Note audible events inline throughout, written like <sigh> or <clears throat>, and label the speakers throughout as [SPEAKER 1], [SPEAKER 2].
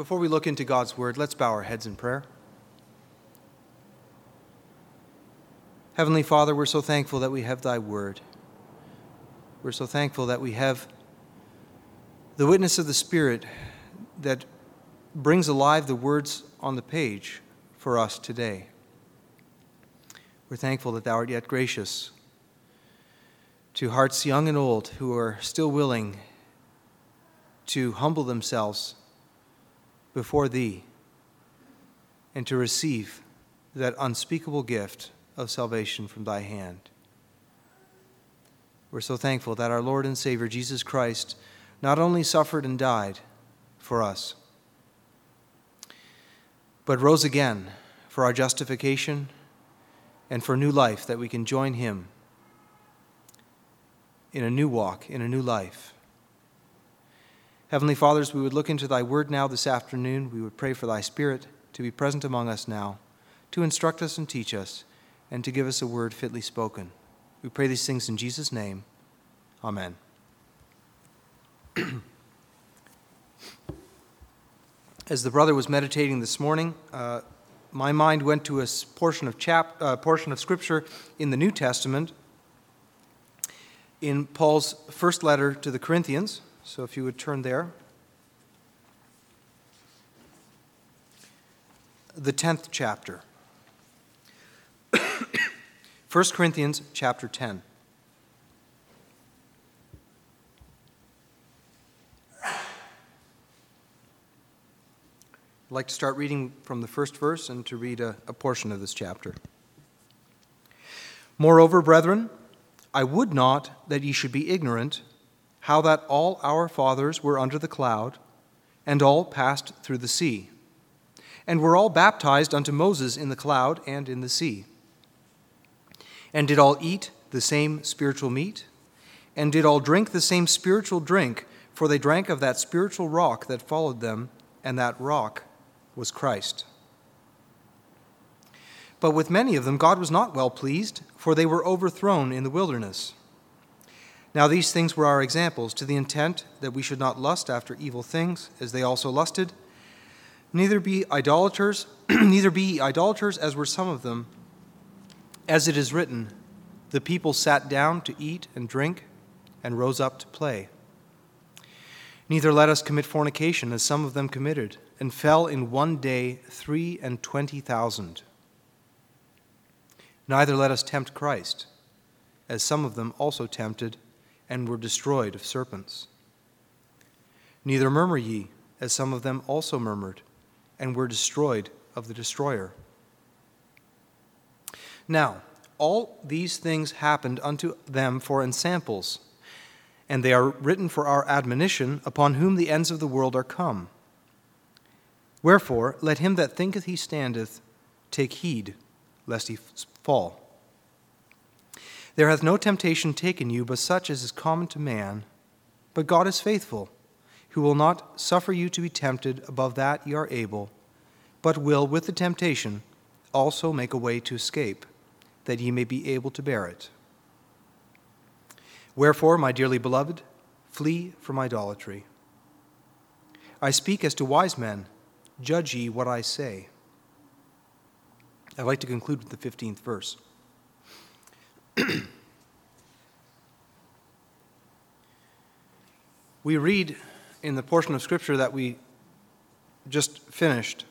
[SPEAKER 1] before we look into God's Word, let's bow our heads in prayer. Heavenly Father, we're so thankful that we have Thy Word. We're so thankful that we have the witness of the Spirit that brings alive the words on the page for us today. We're thankful that Thou art yet gracious to hearts young and old who are still willing to humble themselves before Thee and to receive that unspeakable gift of salvation from Thy hand. We're so thankful that our Lord and Savior Jesus Christ not only suffered and died for us, but rose again for our justification and for new life that we can join Him in a new walk, in a new life. Heavenly Fathers, we would look into Thy word now this afternoon. We would pray for Thy Spirit to be present among us now, to instruct us and teach us, and to give us a word fitly spoken. We pray these things in Jesus' name. Amen. <clears throat> As the brother was meditating this morning, uh, my mind went to a portion of, chap, uh, portion of Scripture in the New Testament, in Paul's first letter to the Corinthians. So if you would turn there. The 10th chapter. <coughs> 1 Corinthians chapter 10. I'd like to start reading from the first verse and to read a, a portion of this chapter. Moreover, brethren, I would not that ye should be ignorant how that all our fathers were under the cloud, and all passed through the sea, and were all baptized unto Moses in the cloud and in the sea, and did all eat the same spiritual meat, and did all drink the same spiritual drink, for they drank of that spiritual rock that followed them, and that rock was Christ. But with many of them God was not well pleased, for they were overthrown in the wilderness. Now these things were our examples, to the intent that we should not lust after evil things, as they also lusted. Neither be idolaters, <clears throat> neither be idolaters as were some of them. As it is written, the people sat down to eat and drink, and rose up to play. Neither let us commit fornication, as some of them committed, and fell in one day three and twenty thousand. Neither let us tempt Christ, as some of them also tempted and were destroyed of serpents. Neither murmur ye, as some of them also murmured, and were destroyed of the destroyer. Now, all these things happened unto them for ensamples, and they are written for our admonition, upon whom the ends of the world are come. Wherefore, let him that thinketh he standeth take heed, lest he fall. There hath no temptation taken you but such as is common to man. But God is faithful, who will not suffer you to be tempted above that ye are able, but will with the temptation also make a way to escape, that ye may be able to bear it. Wherefore, my dearly beloved, flee from idolatry. I speak as to wise men, judge ye what I say. I'd like to conclude with the 15th verse. <clears throat> we read in the portion of Scripture that we just finished,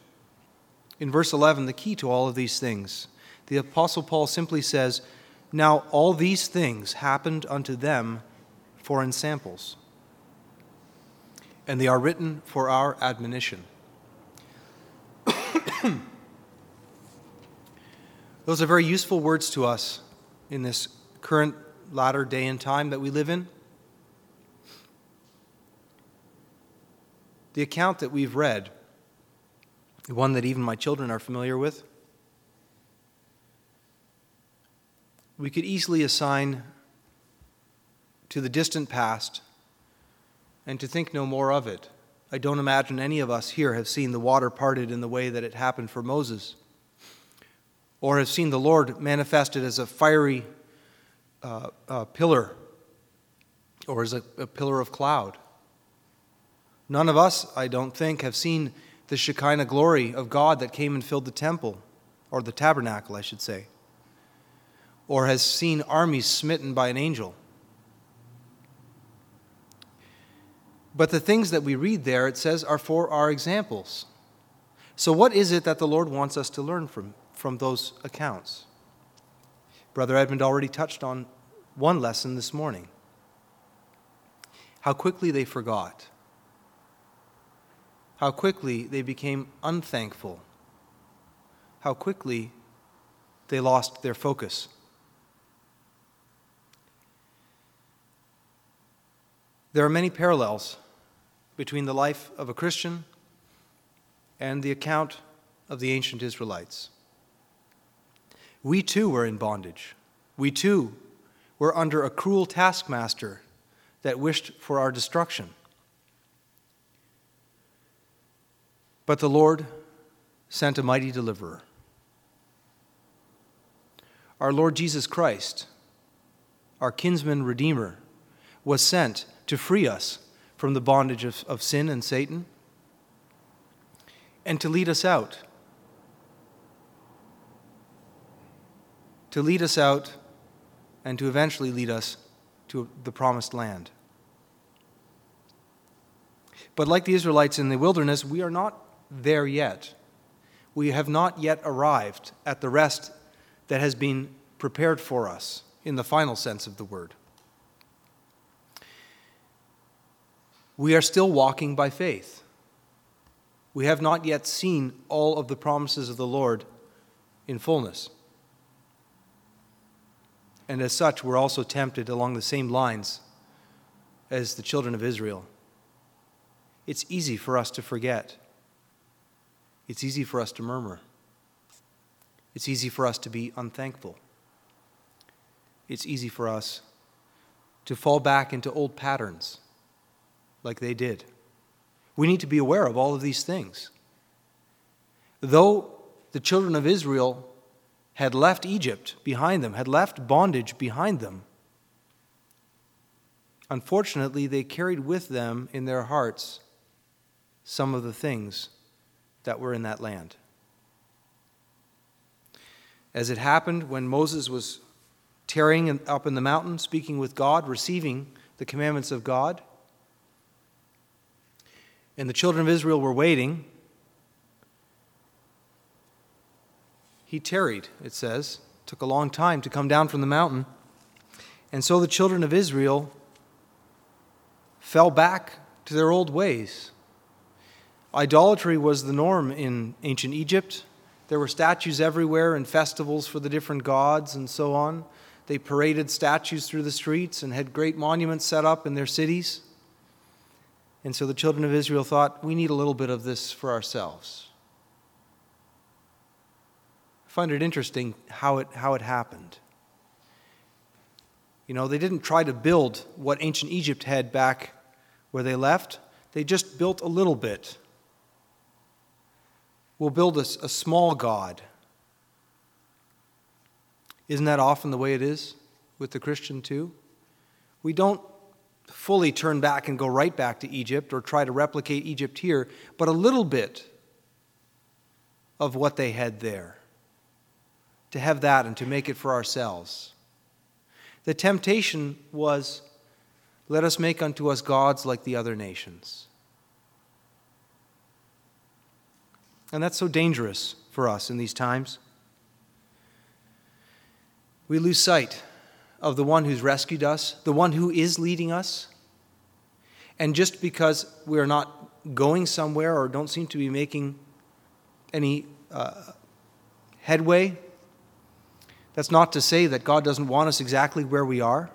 [SPEAKER 1] in verse 11, the key to all of these things. The Apostle Paul simply says, Now all these things happened unto them for ensamples, and they are written for our admonition. <clears throat> Those are very useful words to us in this current latter day and time that we live in? The account that we've read, the one that even my children are familiar with, we could easily assign to the distant past and to think no more of it. I don't imagine any of us here have seen the water parted in the way that it happened for Moses or have seen the Lord manifested as a fiery uh, uh, pillar or as a, a pillar of cloud. None of us, I don't think, have seen the Shekinah glory of God that came and filled the temple, or the tabernacle, I should say, or has seen armies smitten by an angel. But the things that we read there, it says, are for our examples. So, what is it that the Lord wants us to learn from, from those accounts? Brother Edmund already touched on one lesson this morning how quickly they forgot, how quickly they became unthankful, how quickly they lost their focus. There are many parallels between the life of a Christian and the account of the ancient Israelites. We too were in bondage. We too were under a cruel taskmaster that wished for our destruction. But the Lord sent a mighty deliverer. Our Lord Jesus Christ, our kinsman redeemer, was sent to free us from the bondage of, of sin and Satan and to lead us out. To lead us out and to eventually lead us to the promised land. But like the Israelites in the wilderness, we are not there yet. We have not yet arrived at the rest that has been prepared for us in the final sense of the word. We are still walking by faith. We have not yet seen all of the promises of the Lord in fullness. And as such, we're also tempted along the same lines as the children of Israel. It's easy for us to forget. It's easy for us to murmur. It's easy for us to be unthankful. It's easy for us to fall back into old patterns like they did. We need to be aware of all of these things. Though the children of Israel had left Egypt behind them, had left bondage behind them, unfortunately, they carried with them in their hearts some of the things that were in that land. As it happened when Moses was tearing up in the mountain, speaking with God, receiving the commandments of God, and the children of Israel were waiting, he tarried, it says. It took a long time to come down from the mountain. And so the children of Israel fell back to their old ways. Idolatry was the norm in ancient Egypt. There were statues everywhere and festivals for the different gods and so on. They paraded statues through the streets and had great monuments set up in their cities. And so the children of Israel thought, we need a little bit of this for ourselves. Find it interesting how it, how it happened. You know, they didn't try to build what ancient Egypt had back where they left, they just built a little bit. We'll build a, a small God. Isn't that often the way it is with the Christian, too? We don't fully turn back and go right back to Egypt or try to replicate Egypt here, but a little bit of what they had there. To have that and to make it for ourselves. The temptation was let us make unto us gods like the other nations. And that's so dangerous for us in these times. We lose sight of the one who's rescued us, the one who is leading us. And just because we are not going somewhere or don't seem to be making any uh, headway, that's not to say that God doesn't want us exactly where we are.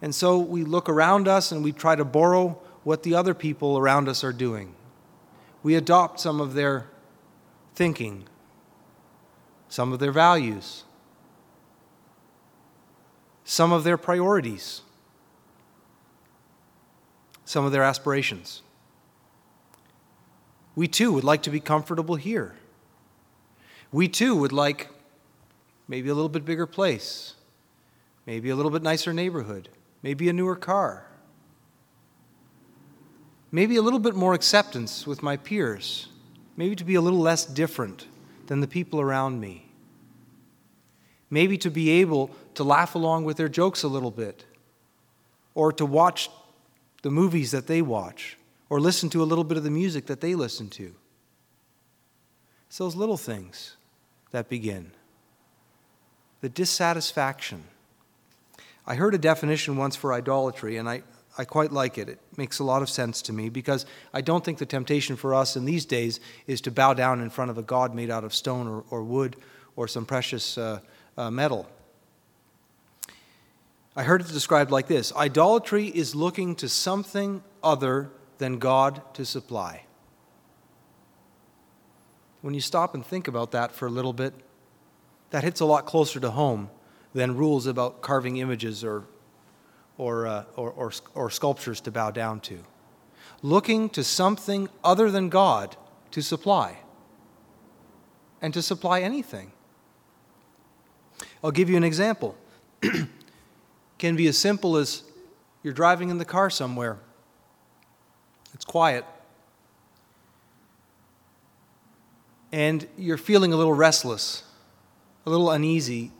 [SPEAKER 1] And so we look around us and we try to borrow what the other people around us are doing. We adopt some of their thinking, some of their values some of their priorities, some of their aspirations. We too would like to be comfortable here. We too would like maybe a little bit bigger place, maybe a little bit nicer neighborhood, maybe a newer car, maybe a little bit more acceptance with my peers, maybe to be a little less different than the people around me, maybe to be able to laugh along with their jokes a little bit, or to watch the movies that they watch, or listen to a little bit of the music that they listen to. It's those little things that begin. The dissatisfaction. I heard a definition once for idolatry, and I, I quite like it. It makes a lot of sense to me because I don't think the temptation for us in these days is to bow down in front of a God made out of stone or, or wood or some precious uh, uh, metal. I heard it described like this Idolatry is looking to something other than God to supply. When you stop and think about that for a little bit, that hits a lot closer to home than rules about carving images or, or, uh, or, or, or sculptures to bow down to. Looking to something other than God to supply, and to supply anything. I'll give you an example. <clears throat> can be as simple as you're driving in the car somewhere. It's quiet. And you're feeling a little restless, a little uneasy.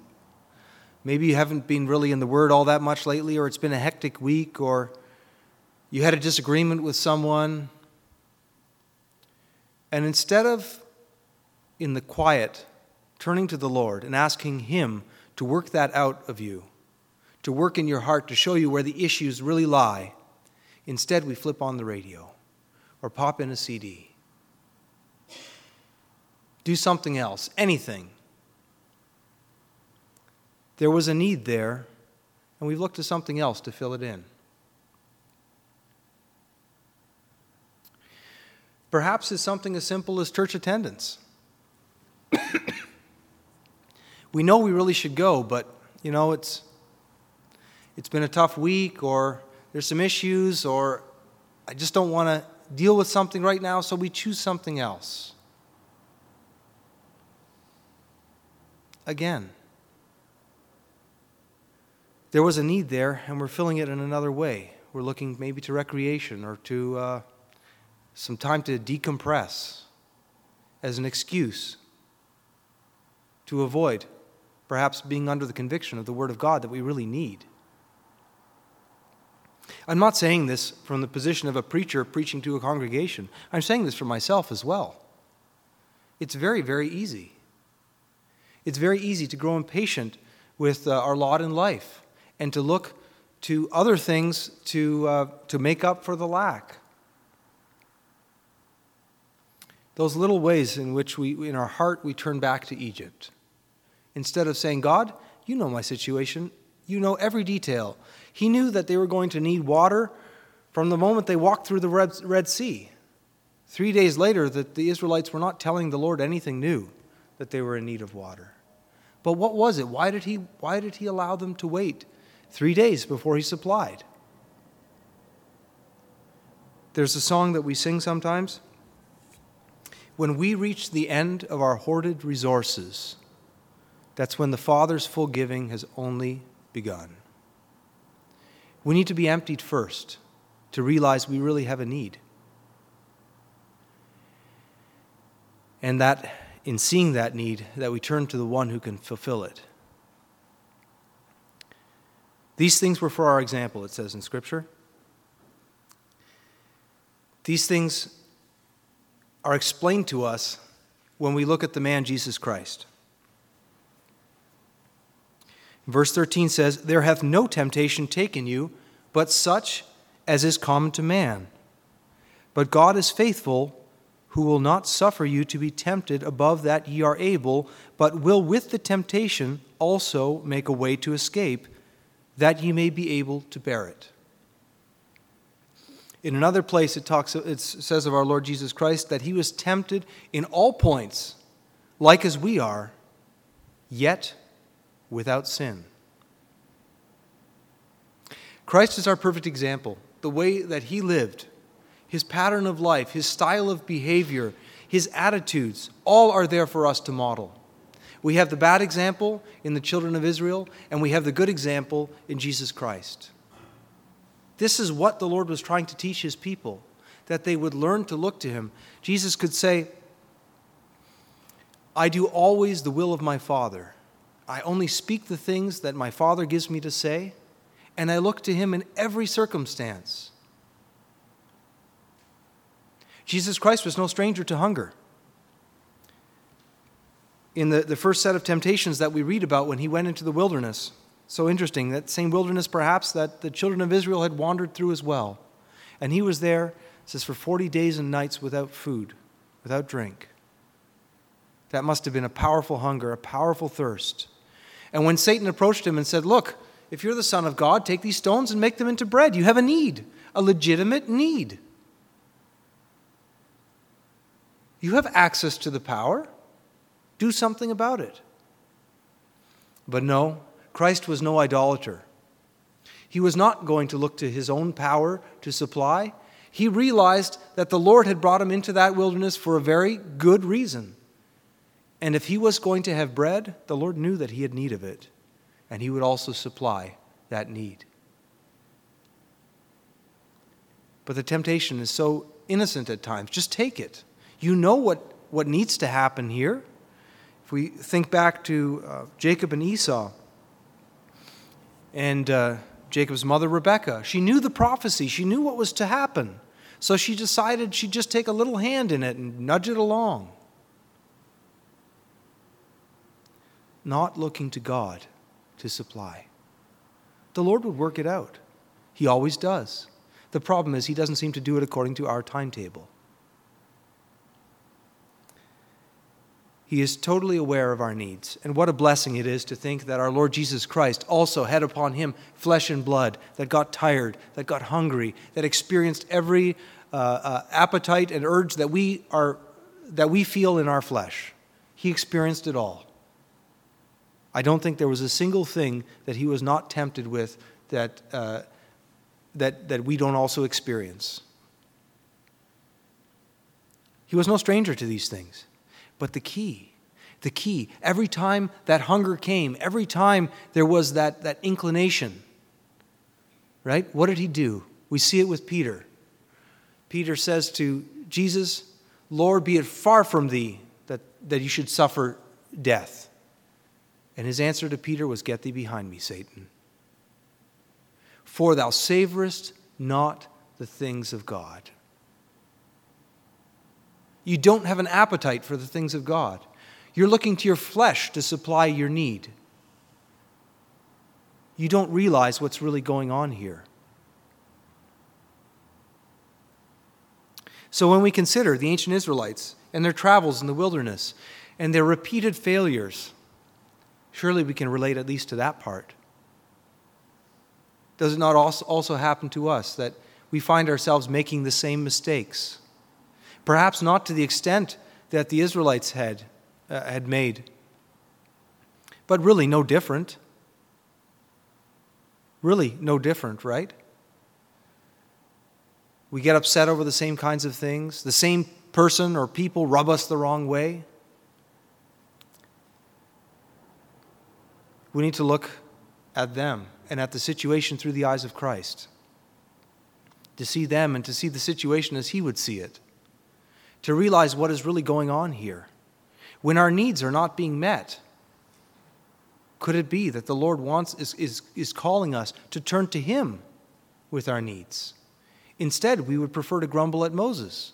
[SPEAKER 1] Maybe you haven't been really in the Word all that much lately, or it's been a hectic week, or you had a disagreement with someone. And instead of in the quiet, turning to the Lord and asking Him to work that out of you, to work in your heart to show you where the issues really lie, instead we flip on the radio or pop in a CD. Do something else, anything. There was a need there, and we've looked to something else to fill it in. Perhaps it's something as simple as church attendance. <coughs> we know we really should go, but you know, it's it's been a tough week or there's some issues or I just don't want to deal with something right now, so we choose something else. Again, there was a need there, and we're filling it in another way. We're looking maybe to recreation or to uh, some time to decompress as an excuse to avoid perhaps being under the conviction of the Word of God that we really need. I'm not saying this from the position of a preacher preaching to a congregation. I'm saying this for myself as well. It's very, very easy. It's very easy to grow impatient with uh, our lot in life and to look to other things to, uh, to make up for the lack. Those little ways in which we, in our heart, we turn back to Egypt. Instead of saying, God, you know my situation, you know every detail. He knew that they were going to need water from the moment they walked through the Red, Red Sea. Three days later, that the Israelites were not telling the Lord anything new, that they were in need of water. But what was it? Why did he, why did he allow them to wait three days before he supplied? There's a song that we sing sometimes. When we reach the end of our hoarded resources, that's when the Father's full giving has only begun. We need to be emptied first to realize we really have a need. And that in seeing that need, that we turn to the one who can fulfill it. These things were for our example, it says in Scripture. These things are explained to us when we look at the man Jesus Christ. Verse 13 says, There hath no temptation taken you, but such as is common to man. But God is faithful, who will not suffer you to be tempted above that ye are able, but will with the temptation also make a way to escape, that ye may be able to bear it. In another place, it, talks, it says of our Lord Jesus Christ that he was tempted in all points, like as we are, yet without sin. Christ is our perfect example. The way that he lived, his pattern of life, his style of behavior, his attitudes, all are there for us to model. We have the bad example in the children of Israel, and we have the good example in Jesus Christ. This is what the Lord was trying to teach his people that they would learn to look to him. Jesus could say, I do always the will of my Father. I only speak the things that my Father gives me to say, and I look to him in every circumstance. Jesus Christ was no stranger to hunger. In the, the first set of temptations that we read about when he went into the wilderness, so interesting, that same wilderness perhaps that the children of Israel had wandered through as well. And he was there, says, for 40 days and nights without food, without drink. That must have been a powerful hunger, a powerful thirst. And when Satan approached him and said, Look, if you're the Son of God, take these stones and make them into bread. You have a need, a legitimate need. You have access to the power. Do something about it. But no, Christ was no idolater. He was not going to look to his own power to supply. He realized that the Lord had brought him into that wilderness for a very good reason. And if he was going to have bread, the Lord knew that he had need of it, and he would also supply that need. But the temptation is so innocent at times. Just take it. You know what, what needs to happen here. If we think back to uh, Jacob and Esau, and uh, Jacob's mother, Rebekah, she knew the prophecy, she knew what was to happen. So she decided she'd just take a little hand in it and nudge it along. Not looking to God to supply. The Lord would work it out. He always does. The problem is, He doesn't seem to do it according to our timetable. He is totally aware of our needs. And what a blessing it is to think that our Lord Jesus Christ also had upon him flesh and blood, that got tired, that got hungry, that experienced every uh, uh, appetite and urge that we, are, that we feel in our flesh. He experienced it all. I don't think there was a single thing that he was not tempted with that, uh, that, that we don't also experience. He was no stranger to these things. But the key, the key, every time that hunger came, every time there was that, that inclination, right? What did he do? We see it with Peter. Peter says to Jesus, Lord, be it far from thee that, that you should suffer death. And his answer to Peter was, Get thee behind me, Satan. For thou savorest not the things of God. You don't have an appetite for the things of God. You're looking to your flesh to supply your need. You don't realize what's really going on here. So, when we consider the ancient Israelites and their travels in the wilderness and their repeated failures, surely we can relate at least to that part. Does it not also happen to us that we find ourselves making the same mistakes? Perhaps not to the extent that the Israelites had, uh, had made, but really no different. Really no different, right? We get upset over the same kinds of things. The same person or people rub us the wrong way. We need to look at them and at the situation through the eyes of Christ. To see them and to see the situation as He would see it to realize what is really going on here. When our needs are not being met, could it be that the Lord wants is, is, is calling us to turn to Him with our needs? Instead, we would prefer to grumble at Moses.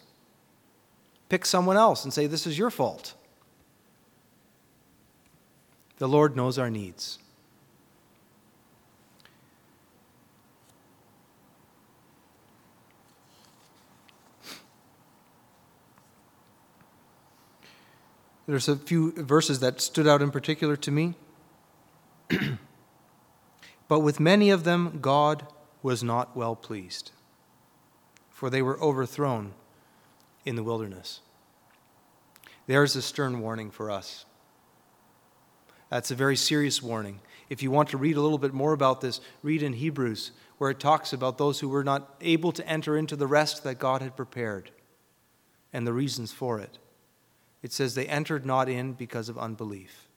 [SPEAKER 1] Pick someone else and say, This is your fault. The Lord knows our needs. There's a few verses that stood out in particular to me. <clears throat> but with many of them, God was not well pleased, for they were overthrown in the wilderness. There's a stern warning for us. That's a very serious warning. If you want to read a little bit more about this, read in Hebrews, where it talks about those who were not able to enter into the rest that God had prepared and the reasons for it. It says they entered not in because of unbelief.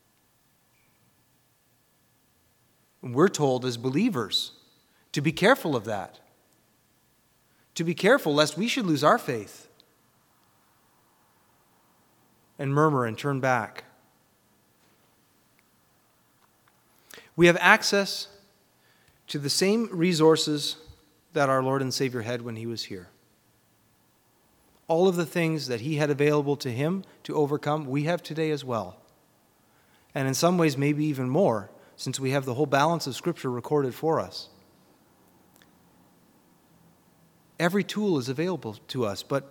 [SPEAKER 1] And we're told as believers to be careful of that. to be careful lest we should lose our faith and murmur and turn back. We have access to the same resources that our Lord and Savior had when he was here. All of the things that he had available to him to overcome, we have today as well. And in some ways, maybe even more, since we have the whole balance of Scripture recorded for us. Every tool is available to us, but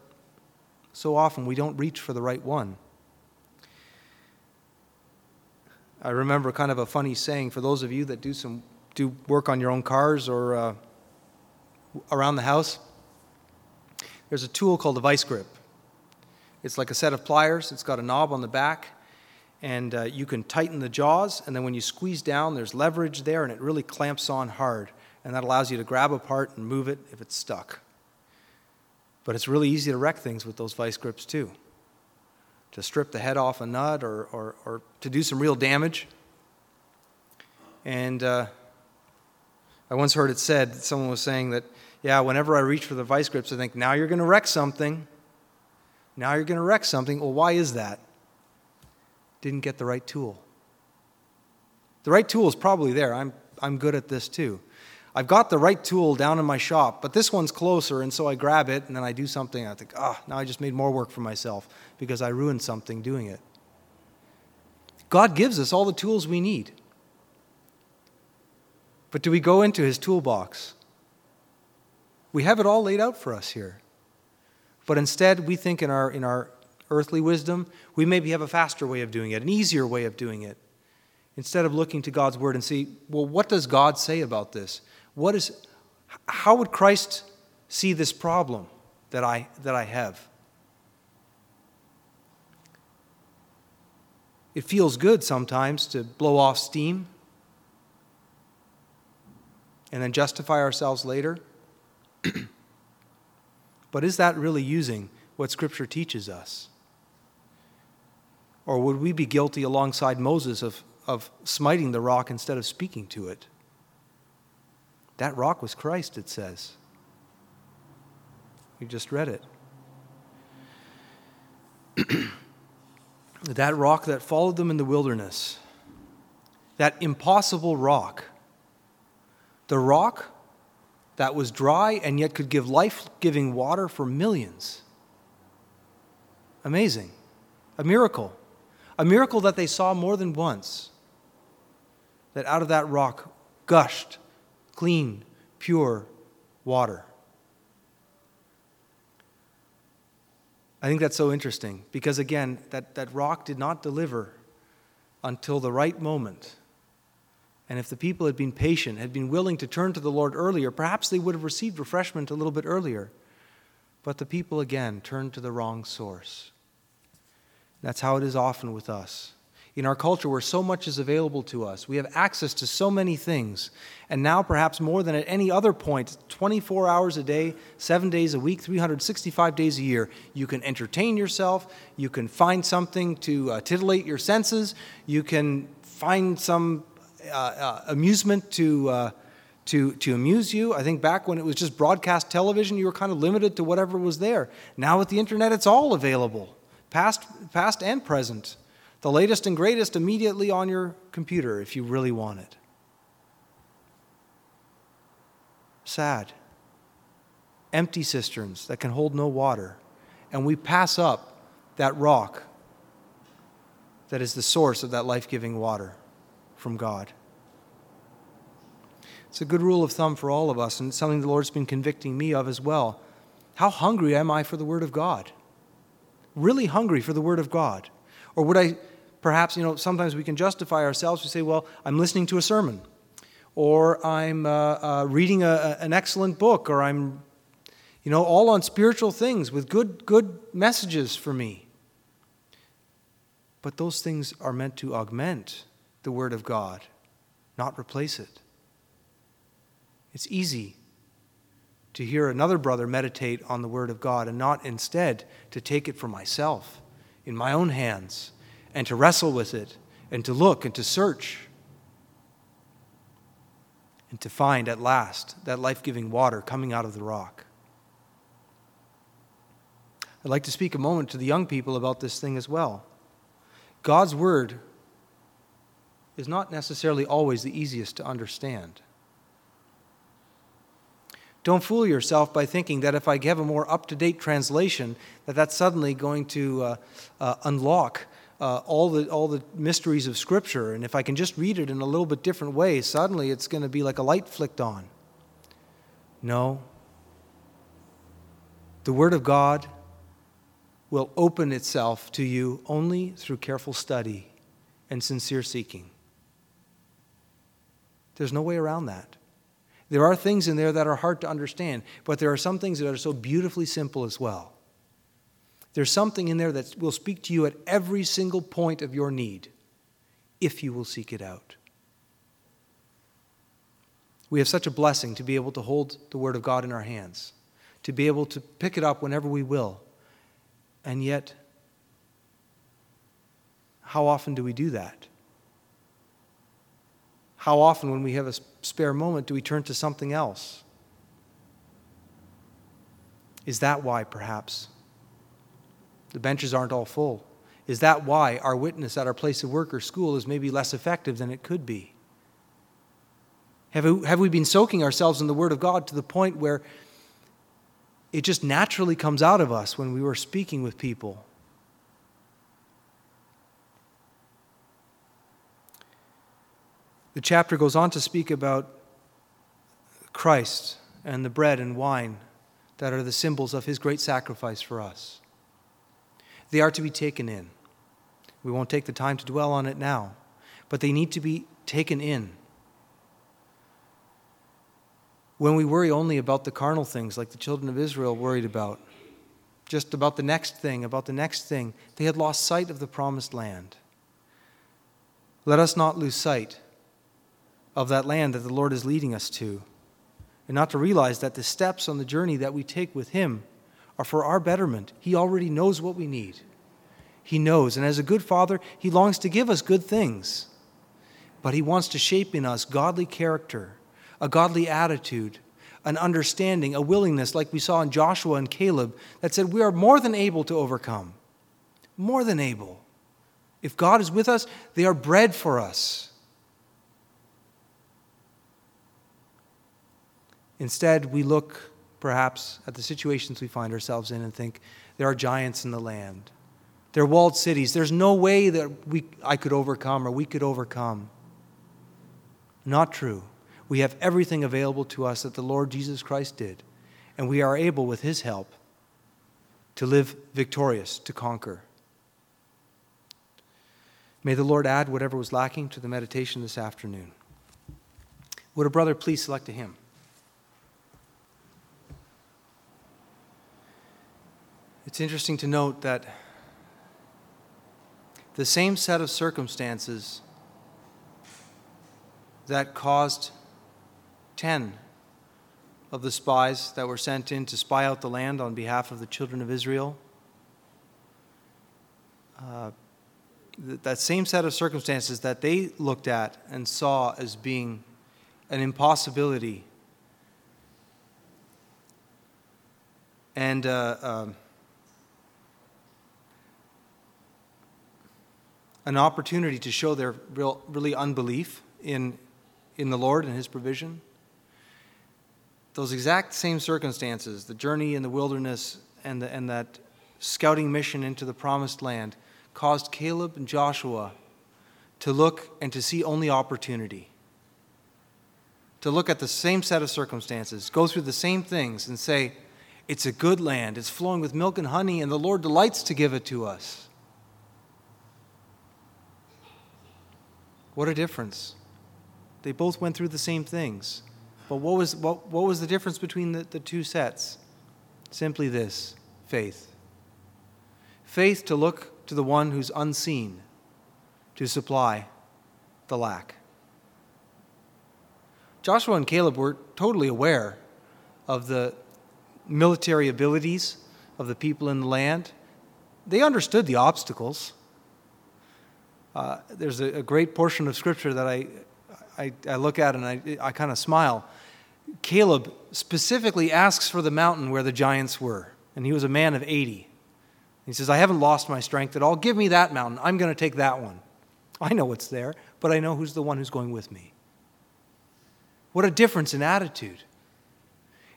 [SPEAKER 1] so often we don't reach for the right one. I remember kind of a funny saying for those of you that do some do work on your own cars or uh, around the house. There's a tool called a vice grip. It's like a set of pliers. It's got a knob on the back, and uh, you can tighten the jaws. And then when you squeeze down, there's leverage there, and it really clamps on hard. And that allows you to grab a part and move it if it's stuck. But it's really easy to wreck things with those vice grips too to strip the head off a nut or, or, or to do some real damage. And uh, I once heard it said, someone was saying that, yeah, whenever I reach for the vice grips, I think, now you're going to wreck something. Now you're going to wreck something. Well, why is that? Didn't get the right tool. The right tool is probably there. I'm, I'm good at this too. I've got the right tool down in my shop, but this one's closer, and so I grab it and then I do something. And I think, ah, oh, now I just made more work for myself because I ruined something doing it. God gives us all the tools we need. But do we go into his toolbox? We have it all laid out for us here. But instead, we think in our, in our earthly wisdom, we maybe have a faster way of doing it, an easier way of doing it. Instead of looking to God's word and see, well, what does God say about this? What is, how would Christ see this problem that I, that I have? It feels good sometimes to blow off steam and then justify ourselves later. <clears throat> but is that really using what Scripture teaches us? Or would we be guilty alongside Moses of, of smiting the rock instead of speaking to it? That rock was Christ, it says. We just read it. <clears throat> that rock that followed them in the wilderness, that impossible rock, the rock that was dry and yet could give life giving water for millions. Amazing. A miracle. A miracle that they saw more than once. That out of that rock gushed clean, pure water. I think that's so interesting because, again, that, that rock did not deliver until the right moment. And if the people had been patient, had been willing to turn to the Lord earlier, perhaps they would have received refreshment a little bit earlier. But the people, again, turned to the wrong source. That's how it is often with us in our culture where so much is available to us. We have access to so many things. And now, perhaps more than at any other point, 24 hours a day, seven days a week, 365 days a year, you can entertain yourself. You can find something to uh, titillate your senses. You can find some amusement to. Uh, to, to amuse you. I think back when it was just broadcast television, you were kind of limited to whatever was there. Now with the internet, it's all available, past, past and present the latest and greatest immediately on your computer if you really want it. Sad. Empty cisterns that can hold no water. And we pass up that rock that is the source of that life giving water from God. It's a good rule of thumb for all of us, and something the Lord's been convicting me of as well. How hungry am I for the Word of God? Really hungry for the Word of God? Or would I perhaps, you know, sometimes we can justify ourselves. We say, well, I'm listening to a sermon, or I'm uh, uh, reading a, an excellent book, or I'm, you know, all on spiritual things with good, good messages for me. But those things are meant to augment the Word of God, not replace it. It's easy to hear another brother meditate on the Word of God and not instead to take it for myself in my own hands and to wrestle with it and to look and to search and to find at last that life giving water coming out of the rock. I'd like to speak a moment to the young people about this thing as well. God's Word is not necessarily always the easiest to understand. Don't fool yourself by thinking that if I give a more up-to-date translation, that that's suddenly going to uh, uh, unlock uh, all, the, all the mysteries of Scripture. And if I can just read it in a little bit different way, suddenly it's going to be like a light flicked on. No. The Word of God will open itself to you only through careful study and sincere seeking. There's no way around that. There are things in there that are hard to understand, but there are some things that are so beautifully simple as well. There's something in there that will speak to you at every single point of your need if you will seek it out. We have such a blessing to be able to hold the Word of God in our hands, to be able to pick it up whenever we will. And yet, how often do we do that? How often, when we have a spare moment, do we turn to something else? Is that why, perhaps, the benches aren't all full? Is that why our witness at our place of work or school is maybe less effective than it could be? Have we, have we been soaking ourselves in the Word of God to the point where it just naturally comes out of us when we were speaking with people? The chapter goes on to speak about Christ and the bread and wine that are the symbols of his great sacrifice for us. They are to be taken in. We won't take the time to dwell on it now, but they need to be taken in. When we worry only about the carnal things, like the children of Israel worried about, just about the next thing, about the next thing, they had lost sight of the promised land. Let us not lose sight of that land that the Lord is leading us to, and not to realize that the steps on the journey that we take with Him are for our betterment. He already knows what we need. He knows, and as a good Father, He longs to give us good things, but He wants to shape in us godly character, a godly attitude, an understanding, a willingness, like we saw in Joshua and Caleb, that said, We are more than able to overcome. More than able. If God is with us, they are bread for us. Instead, we look perhaps at the situations we find ourselves in and think there are giants in the land. There are walled cities. There's no way that we, I could overcome or we could overcome. Not true. We have everything available to us that the Lord Jesus Christ did, and we are able, with His help, to live victorious, to conquer. May the Lord add whatever was lacking to the meditation this afternoon. Would a brother please select a hymn? It's interesting to note that the same set of circumstances that caused 10 of the spies that were sent in to spy out the land on behalf of the children of Israel. Uh, that same set of circumstances that they looked at and saw as being an impossibility and uh, um, an opportunity to show their real, really unbelief in, in the Lord and His provision. Those exact same circumstances, the journey in the wilderness and, the, and that scouting mission into the promised land, caused Caleb and Joshua to look and to see only opportunity. To look at the same set of circumstances, go through the same things, and say, It's a good land, it's flowing with milk and honey, and the Lord delights to give it to us. What a difference. They both went through the same things. But what was, what, what was the difference between the, the two sets? Simply this faith. Faith to look to the one who's unseen to supply the lack. Joshua and Caleb were totally aware of the military abilities of the people in the land. They understood the obstacles. Uh, there's a, a, great portion of scripture that I, I, I look at and I, I kind of smile. Caleb specifically asks for the mountain where the giants were, and he was a man of 80. He says, I haven't lost my strength at all. Give me that mountain. I'm going to take that one. I know what's there, but I know who's the one who's going with me. What a difference in attitude.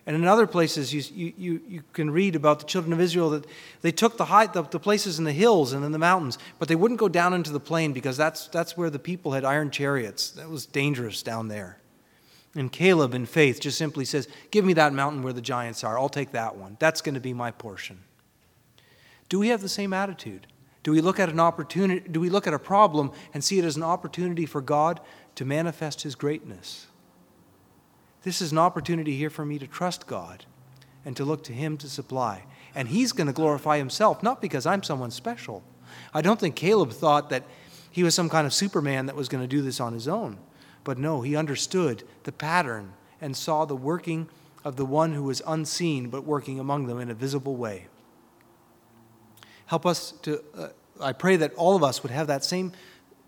[SPEAKER 1] And in other places, you, you, you can read about the children of Israel that they took the, high, the, the places in the hills and in the mountains, but they wouldn't go down into the plain because that's, that's where the people had iron chariots. That was dangerous down there. And Caleb, in faith, just simply says, Give me that mountain where the giants are. I'll take that one. That's going to be my portion. Do we have the same attitude? Do we look at an opportunity, do we look at a problem and see it as an opportunity for God to manifest his greatness? This is an opportunity here for me to trust God and to look to him to supply. And he's going to glorify himself, not because I'm someone special. I don't think Caleb thought that he was some kind of Superman that was going to do this on his own. But no, he understood the pattern and saw the working of the one who was unseen but working among them in a visible way. Help us to, uh, I pray that all of us would have that same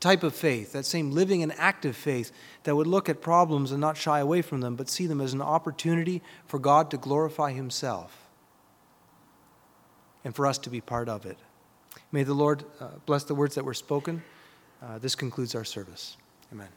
[SPEAKER 1] type of faith, that same living and active faith that would look at problems and not shy away from them, but see them as an opportunity for God to glorify Himself and for us to be part of it. May the Lord uh, bless the words that were spoken. Uh, this concludes our service. Amen.